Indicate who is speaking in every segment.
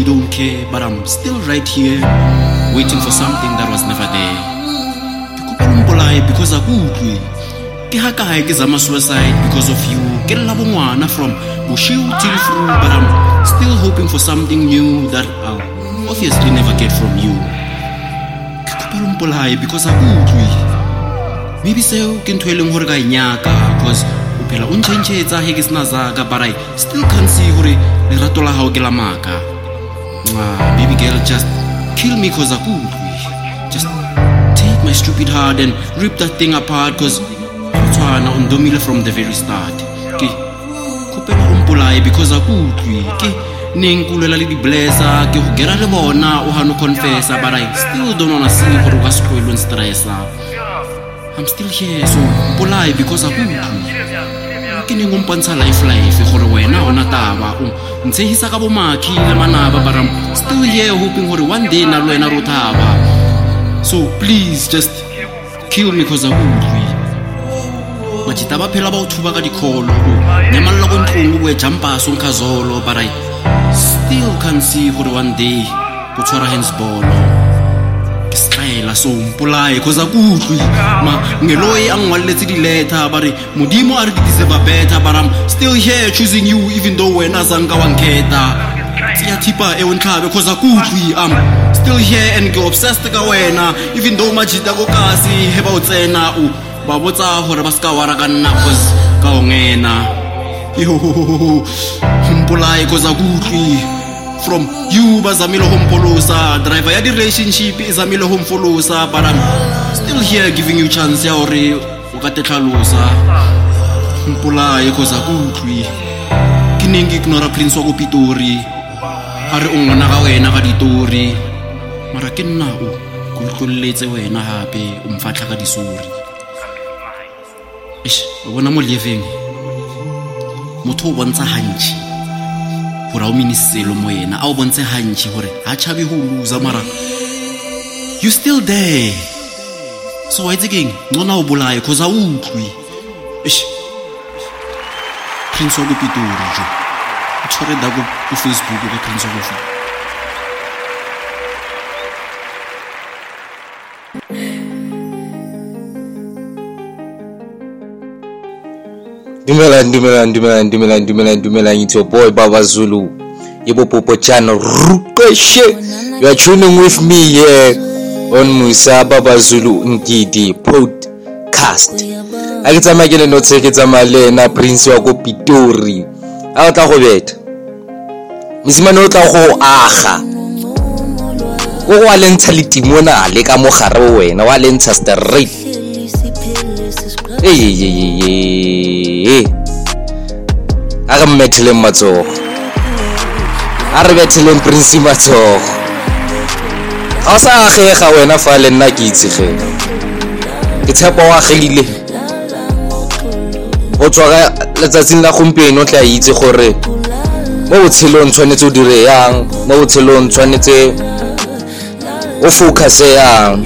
Speaker 1: you don't care but i'm still right here waiting for something that was never there. Because akudli ke ha kae ke zama suicide because of you. Ke lla bongwana from boshiu till through but i'm still hoping for something new that i'll obviously never get from you. Ke kopela mpolaye because akudli maybe seo ke ntho e leng gore ka e nyaka because o phela o ntšhentšhetsa he ke sena zaka but i still can't see gore lerato la gago ke la maaka Mwah, baby girl just kill me cause akudli just take my stupid heart and rip that thing apart cause tshwana o ndomile from the very start. Ke? Kgopela o mpolaye because akudli ke? Neng ke lwela le di-blessa ke? Go gera le bona o gano confessa but i still don't wanna see gore o ka se tlhoelwe stressa i'm still here so mpolaye because akudli ke neng o mpontsha life life gore wena ona taba o ntshegisa ka bomakhi le manaba but i'm still here hoping gore one day na le wena ro thaba. So please just kill me cause akudli majita ba phela ba o thuba ka dikholo o nyamalla ko ntlong o boe jumpaso nkhazolo but i still can't see gore one day go tshwara handsbolo ke setlaela so mpolaye cause akutlwe ma ngeloyi a ngwaleletse dileta ba re modimo a re ke deserva better but i'm still here choosing you even though wena zanka wanketa tseya thipa e o ntlhabe cause akutlwe i'm still here and ke obsessed ka wena even though majita ko kasi he ba o tsena o ba botsa gore ba se ka wara ka nna cause ka o ngena. Yo mpolaye cause akutlwe from you bazamile ho mpolosa. Driver ya di-relationship e zamile ho mfolosa but i'm still here giving you chance ya gore o ka te tlhalosa. Mpolaye cause akutlwe ke neng ke ignora prince wa ko pitori a re o ngwana ka wena ka ditori. Mara ke nna o ko tlololetse wena gape o mfatlha ka disori. Eish, o bona mo living motho o bontsha gantšhi gore a o miniselo mo ena a o bontshe gantšhi gore ga tšhabe go losa mara you still there? So wa itse keng ngwana o bolaye cause a o utlwe. Prince wa ko pitori jo o tshware da ko ko facebook ka prince wa ko
Speaker 2: Dumelang, dumelang, dumelang, dumelang, dumelang, dumelang. It's your boy Baba Zulu. Yebo Popo channel. Rukweshe. You are tuning with me here on Musa Baba Zulu Ngidi podcast. A ke tsamaya ke le notshe ke tsamaya le ena prince wa ko Pitori. A o tla go beta. Mosimane o tla go aga. O wa lentsha letimona le ka mogare wena wa lentsha straight. Eyeyeyeye a re mmetheleng matsogo. A re betheleng prince matsogo. Ga o sa agega wena fa le nna ke itsegeng ke tshepa o agegile go tswa ka letsatsing la gompieno o tla itse gore mo botshelong tshwanetse o dire yang mo botshelong tshwanetse o focuse yang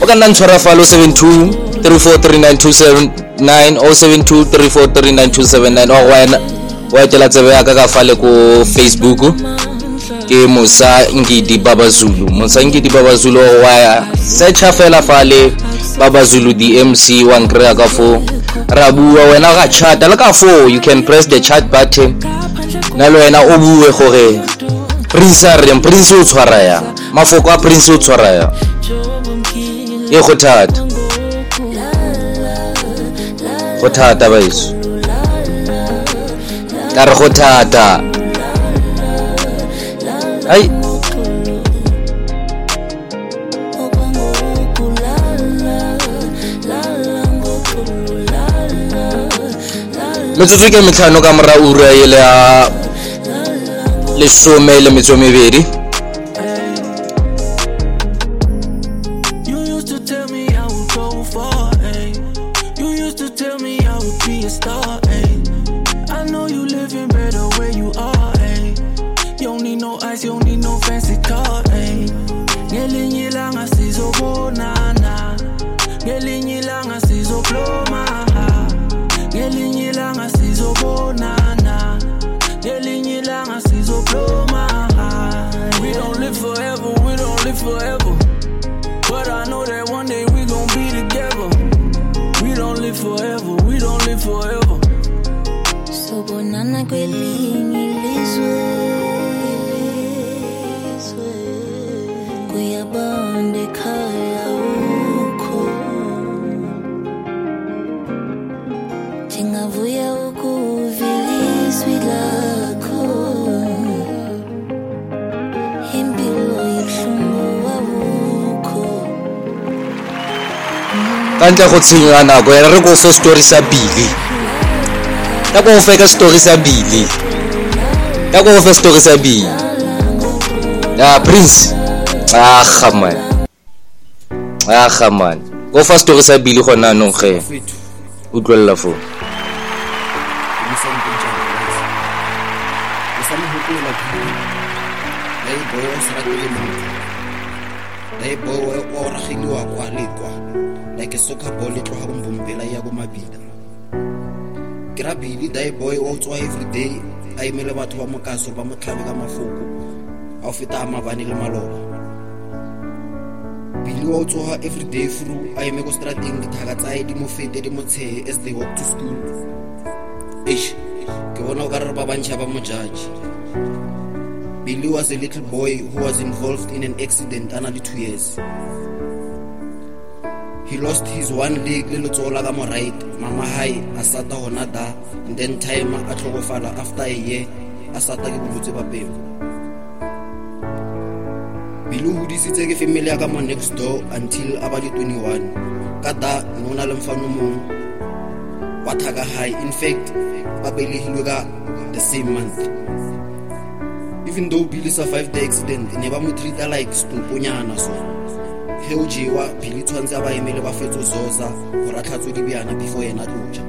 Speaker 2: o ka nna ntshwara falo 72 343927 0723439279 o wena wa etela tsebe ya ka ka fale ko facebook. Ke mosa ngidi babazulu. Mosa ngidi babazulu wa searcha fela fale babazulu dmc wa nkry-a ka foo. Ra bua wena ga chata. Le ka foo you can press the chat button. Na le wena o bue gore prince a reng? Prince o tshwara yang? Mafoko a prince o tshwara yang? E go thata go thata baeso. Ka re go thata ai metsotso ke metlhano ka mora ura e le ya lesome le metso e mebedi
Speaker 3: kubonana kwelinye ilizwe kuyabandekaya uko njengavuya ukuvilizwi lakho impilo yihlungu wawukho
Speaker 2: ka ntle go tshenywa nako ena re ko fe story sa bile yakungifaka story sabili yakungifaka story sabili ah prince. Aha man. Aha man. Go fa story sabili gona anong ge. Utlwelela
Speaker 1: foo. Like a soccer ball, it will have a bombella, Yago Mabida. Ra bili dayboy o tswa everyday a emele batho ba mokaso ba motlhabe ka mafoko. A o feta a mabane le maloba. Bili wa o tsoga everyday through a eme ko strateng dithaka tsae di mo fete di mo tshee as they walk to school. Eish ke bona o ka re ba bantšha ba mo judge billy was a little boy who was involved in an accident a na le two years. He lost his one leg le letsogo la ka mo right mama hae a sata gona da. And then time a tlhokofala after a year a sata ke bolwetse ba peo bile o hodisitse ke family ya ka mo next door until a ba le 21 ka da ne o na le mfano mong wa thaka high in fact ba belegilwe ka the same month. Even though billy survived the accident ne ba mo treata like stoponyana so ge o jewa billy tshwanetse a ba emele ba fetso zosa gore a tlhatswe dibjana before yena tloja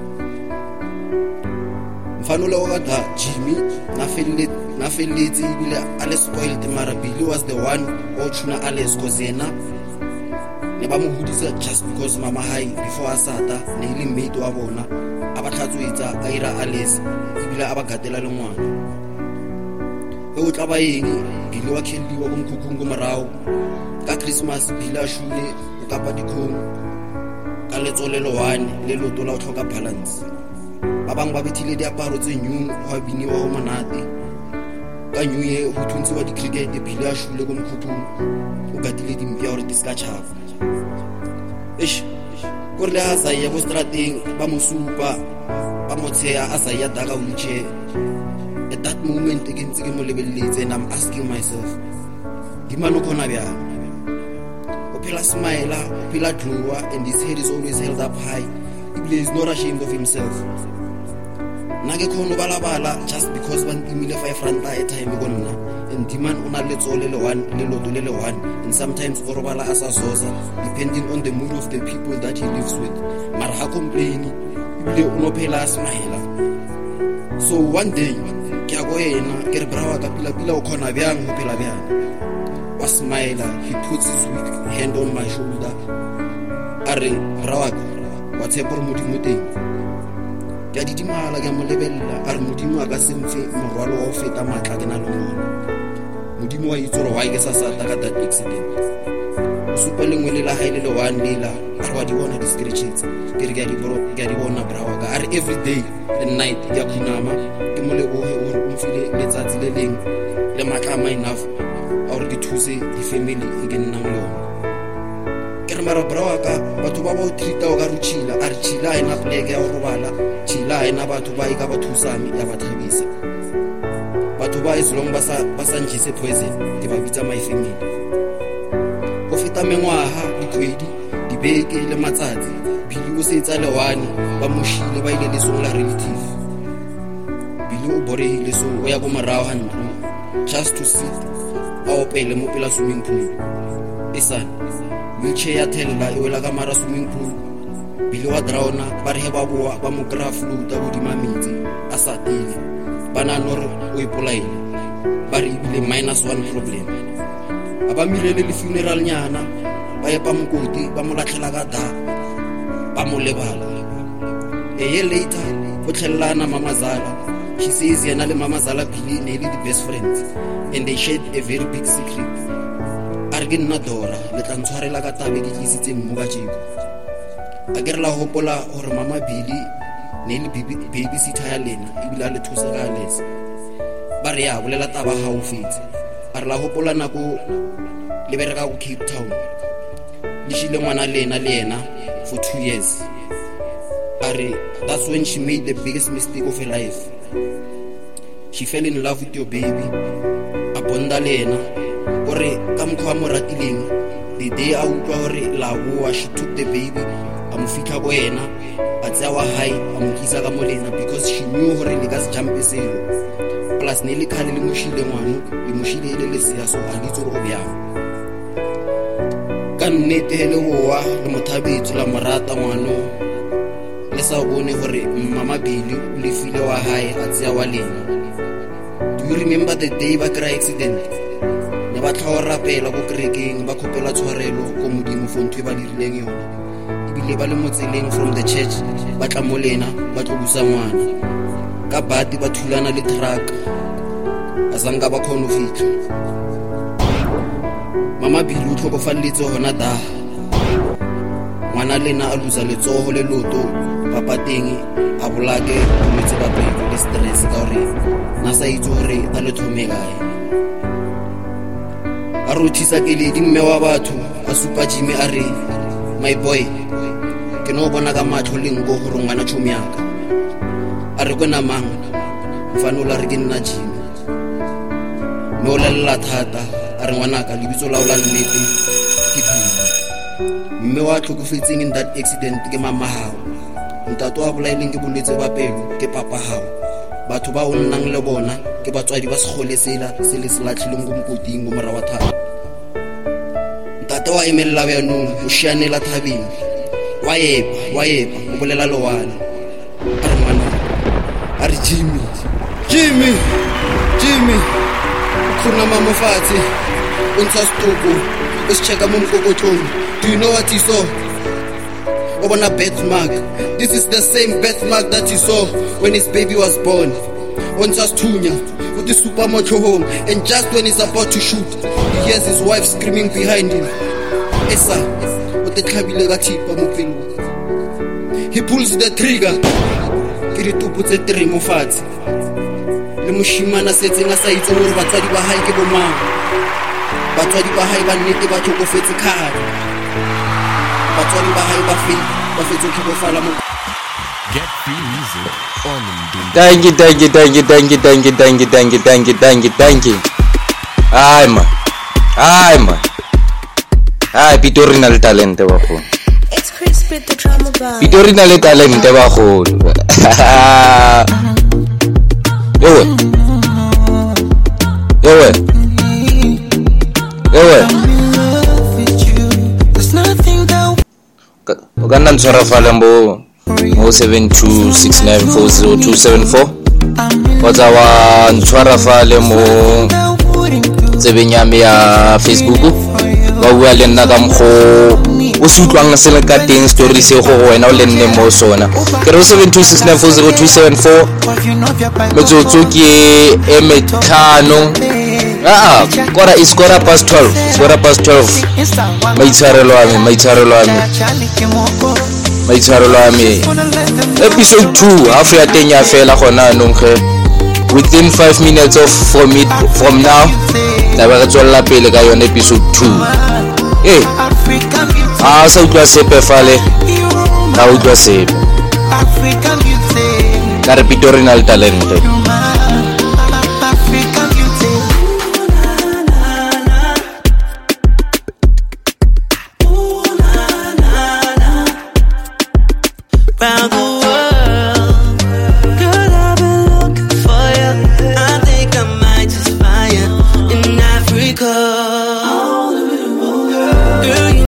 Speaker 1: mfano le go kata jimmy na felele- na feleletse ebile a le spoiled mara billy was the one o tshuna a les cause yena ne ba mo hodisa just because mama hae before a sata ne e le mmate wa bona a ba tlhatswetsa a ira a les ebile a ba gatela le ngwana. E o tla ba eng? Bile wa khelliwa ko mokhukhung ko morago ka christmas bile a shule o kapa ka letsole le la o tlhoka balance. Ba bangwe ba bethile diaparo tse new go go monate. Ka new go a ko o katile dimpia gore di se ka tšhaba eish kore le a ko strateng ba ba at that moment ke ntse ke mo lebeletse and i'm asking myself dimane o kgona smila o phela glowa and his head is always held up high. Ebile is not ashamed of himself. Ke balabala just because ba ntimile five ranta a time ko nna. And diman o na le letsogo le le one le loto le le one. And sometimes o robala a sa zosa depending on the mood of the people that he lives with. Mara ga complaini ebile o no phela a smila so one day ke ya ko ena ke re brawa ka wa smila he puts his weak hand on my shoulder. A re brawaka wa tshepa gore modimo teng? Ke a didimala ke a mo lebelela a re modimo a ka semphe morwalo wa go feta maatla ke na le mone modimo wa itse gore why ke sa sata ka that accident? Supa lengwe le la gae le le one lela a re wa di bona di-scratches? Ke re ke a di bona brawaka a re every day le night ke a kgunama ke mo leboge gore o mfile letsatsi le leng le enough a gore thuse di-family e ke nnang ke re brawaka batho ba ba o ka re chila a re chila a ena pleke ya go robala chila a ena batho ba e ka ba thusame ya ba thabisa. Batho ba ba sa njese poison ke ba bitsa go feta mengwaga dikgwedi dibeke le matsatsi o setsa lewane ba mošile ba ile lesong la relative. O boregile so o ya ko morago just to sit a opele mo pela swimming pool. Sane wheelchair ya thelela e wela ka mara swimming pool. Bile wa drowna ba re ge ba boa ba mo kry-a floata godima metsi. A sa tele ba nane gore o ipolaele ba re ebile minus one problem. A ba mirele le funeral nyana ba epa mokoti ba mo latlhela ka da ba mo lebala. Year later go tlhelelana mamazala she says yena le mamazala bile ne e the best friends and they shared a very big secret. A re ke nna dora? Le tla ntshwarela ka tabe ke tlisitseng mo kajeko a ke re la gopola gore mama billy ne le baby- babysitter ya lena ebile a le thusa ka lesa ba re ya bolela taba ga o fetse. A re la le bereka ko cape town. Le šile ngwana lena le ena for two years. A that's when she made the biggest mistake of her life she fell in love with your baby. A bonda le ena. Gore ka mokgwa wa mo ratileng the day a utlwa gore la boa she took the baby a mo fitlha ko ena a tseya wa hai a mo tlisa ka mo lena because she knew gore le ka sejampe selo. Plus ne le kgale le mošile ngwano le mošile e le lesea so a ditse gore o bjang ka nnete le boa le mothabetso la morata ngwano le sa bone gore mmamabele o lefile wa hae a tseya wa lena do you remember the day ba kry accident? Ne ba tlha go rapela ko kerekeng ba kgopela tshwarelo ko modimo for ntho e ba dirileng yona. Ebile ba le mo tseleng from the church ba tla mo lena ba tlo busa ngwana. Ka bati ba thulana le truck a sanka ba kgone go fitlha mama bile o tlhokofaleletse gona da ngwana lena a lusa letsogo le loto. Papateng a bolake bolwetse ba pelo le stress ka gore na sa itse gore a le thome kae? A rothisa keledi mme wa batho a supa jime a re my boy ke no bona ka matlho le nko gore ngwana tšhomi yaka a re kwena mang? Mfane o la re ke nna jime mme o lelela thata a re ngwanaka lebitso la nnete ke mme tlhokofetseng in that accident ke mamagao ntate wa bolaeleng ke bolwetse ba pelo ke papagao batho ba o nnang le bona ke batswadi ba segole sela se le se latlhileng ko mokoting mo mora wa thaba ntate wa emelela bjanong o šianela thabeng. Wa epa wa epa o bolela lewane a re ngwana a re jimmy. Jimmy! Jimmy! O khunama mo fatshe o ntsha setoko o se checka mo mokokotlong do you know what he saw? O bona birthmark. This is the same birthmark that he saw when his baby was born. O ntsha sethunya o te supa mo tlhogong and just when he's about to shoot he hears his wife screaming behind him. Esa o te tlhabile ka thipa mo pelong he pulls the trigger. Ke ditopo tse tere mo fatshe. Le moshimana setseng a sa itse gore batswadi ba hae ke bomang. Batswadi ba hae ba nnete ba batswadi ba hae ba fe- ba fetse tlhokofala mo
Speaker 4: Get free music on
Speaker 2: thank you thank you thank you thank you thank you thank you thank you thank you thank you thank you. Man man pitori na le talente bagolo
Speaker 3: It's the drama
Speaker 2: pitori na le talente bagolo ntshwara faleng bo 0726940274 kgotsa wa ntshwara fale mo tsebeng ya me ya facebook. Ba bua le nna ka mokgo o se utlwang se le ka teng story se go wena o le nne mo sona. Ke re o 726940274 metsotso ke e metlhano. Aa kora is kora past 12 is kora past 12 maitshwarelo a me maitshwarelo a me maitshwarelo a me. Episode 2 half ya teng ya fela gona anong ge. Within 5 minutes of from, it, from now tlabe re tswelela pele ka yone episode 2 ee a sa utlwa sepe fale? Ga utlwa sepe. Ka repito re na le talente.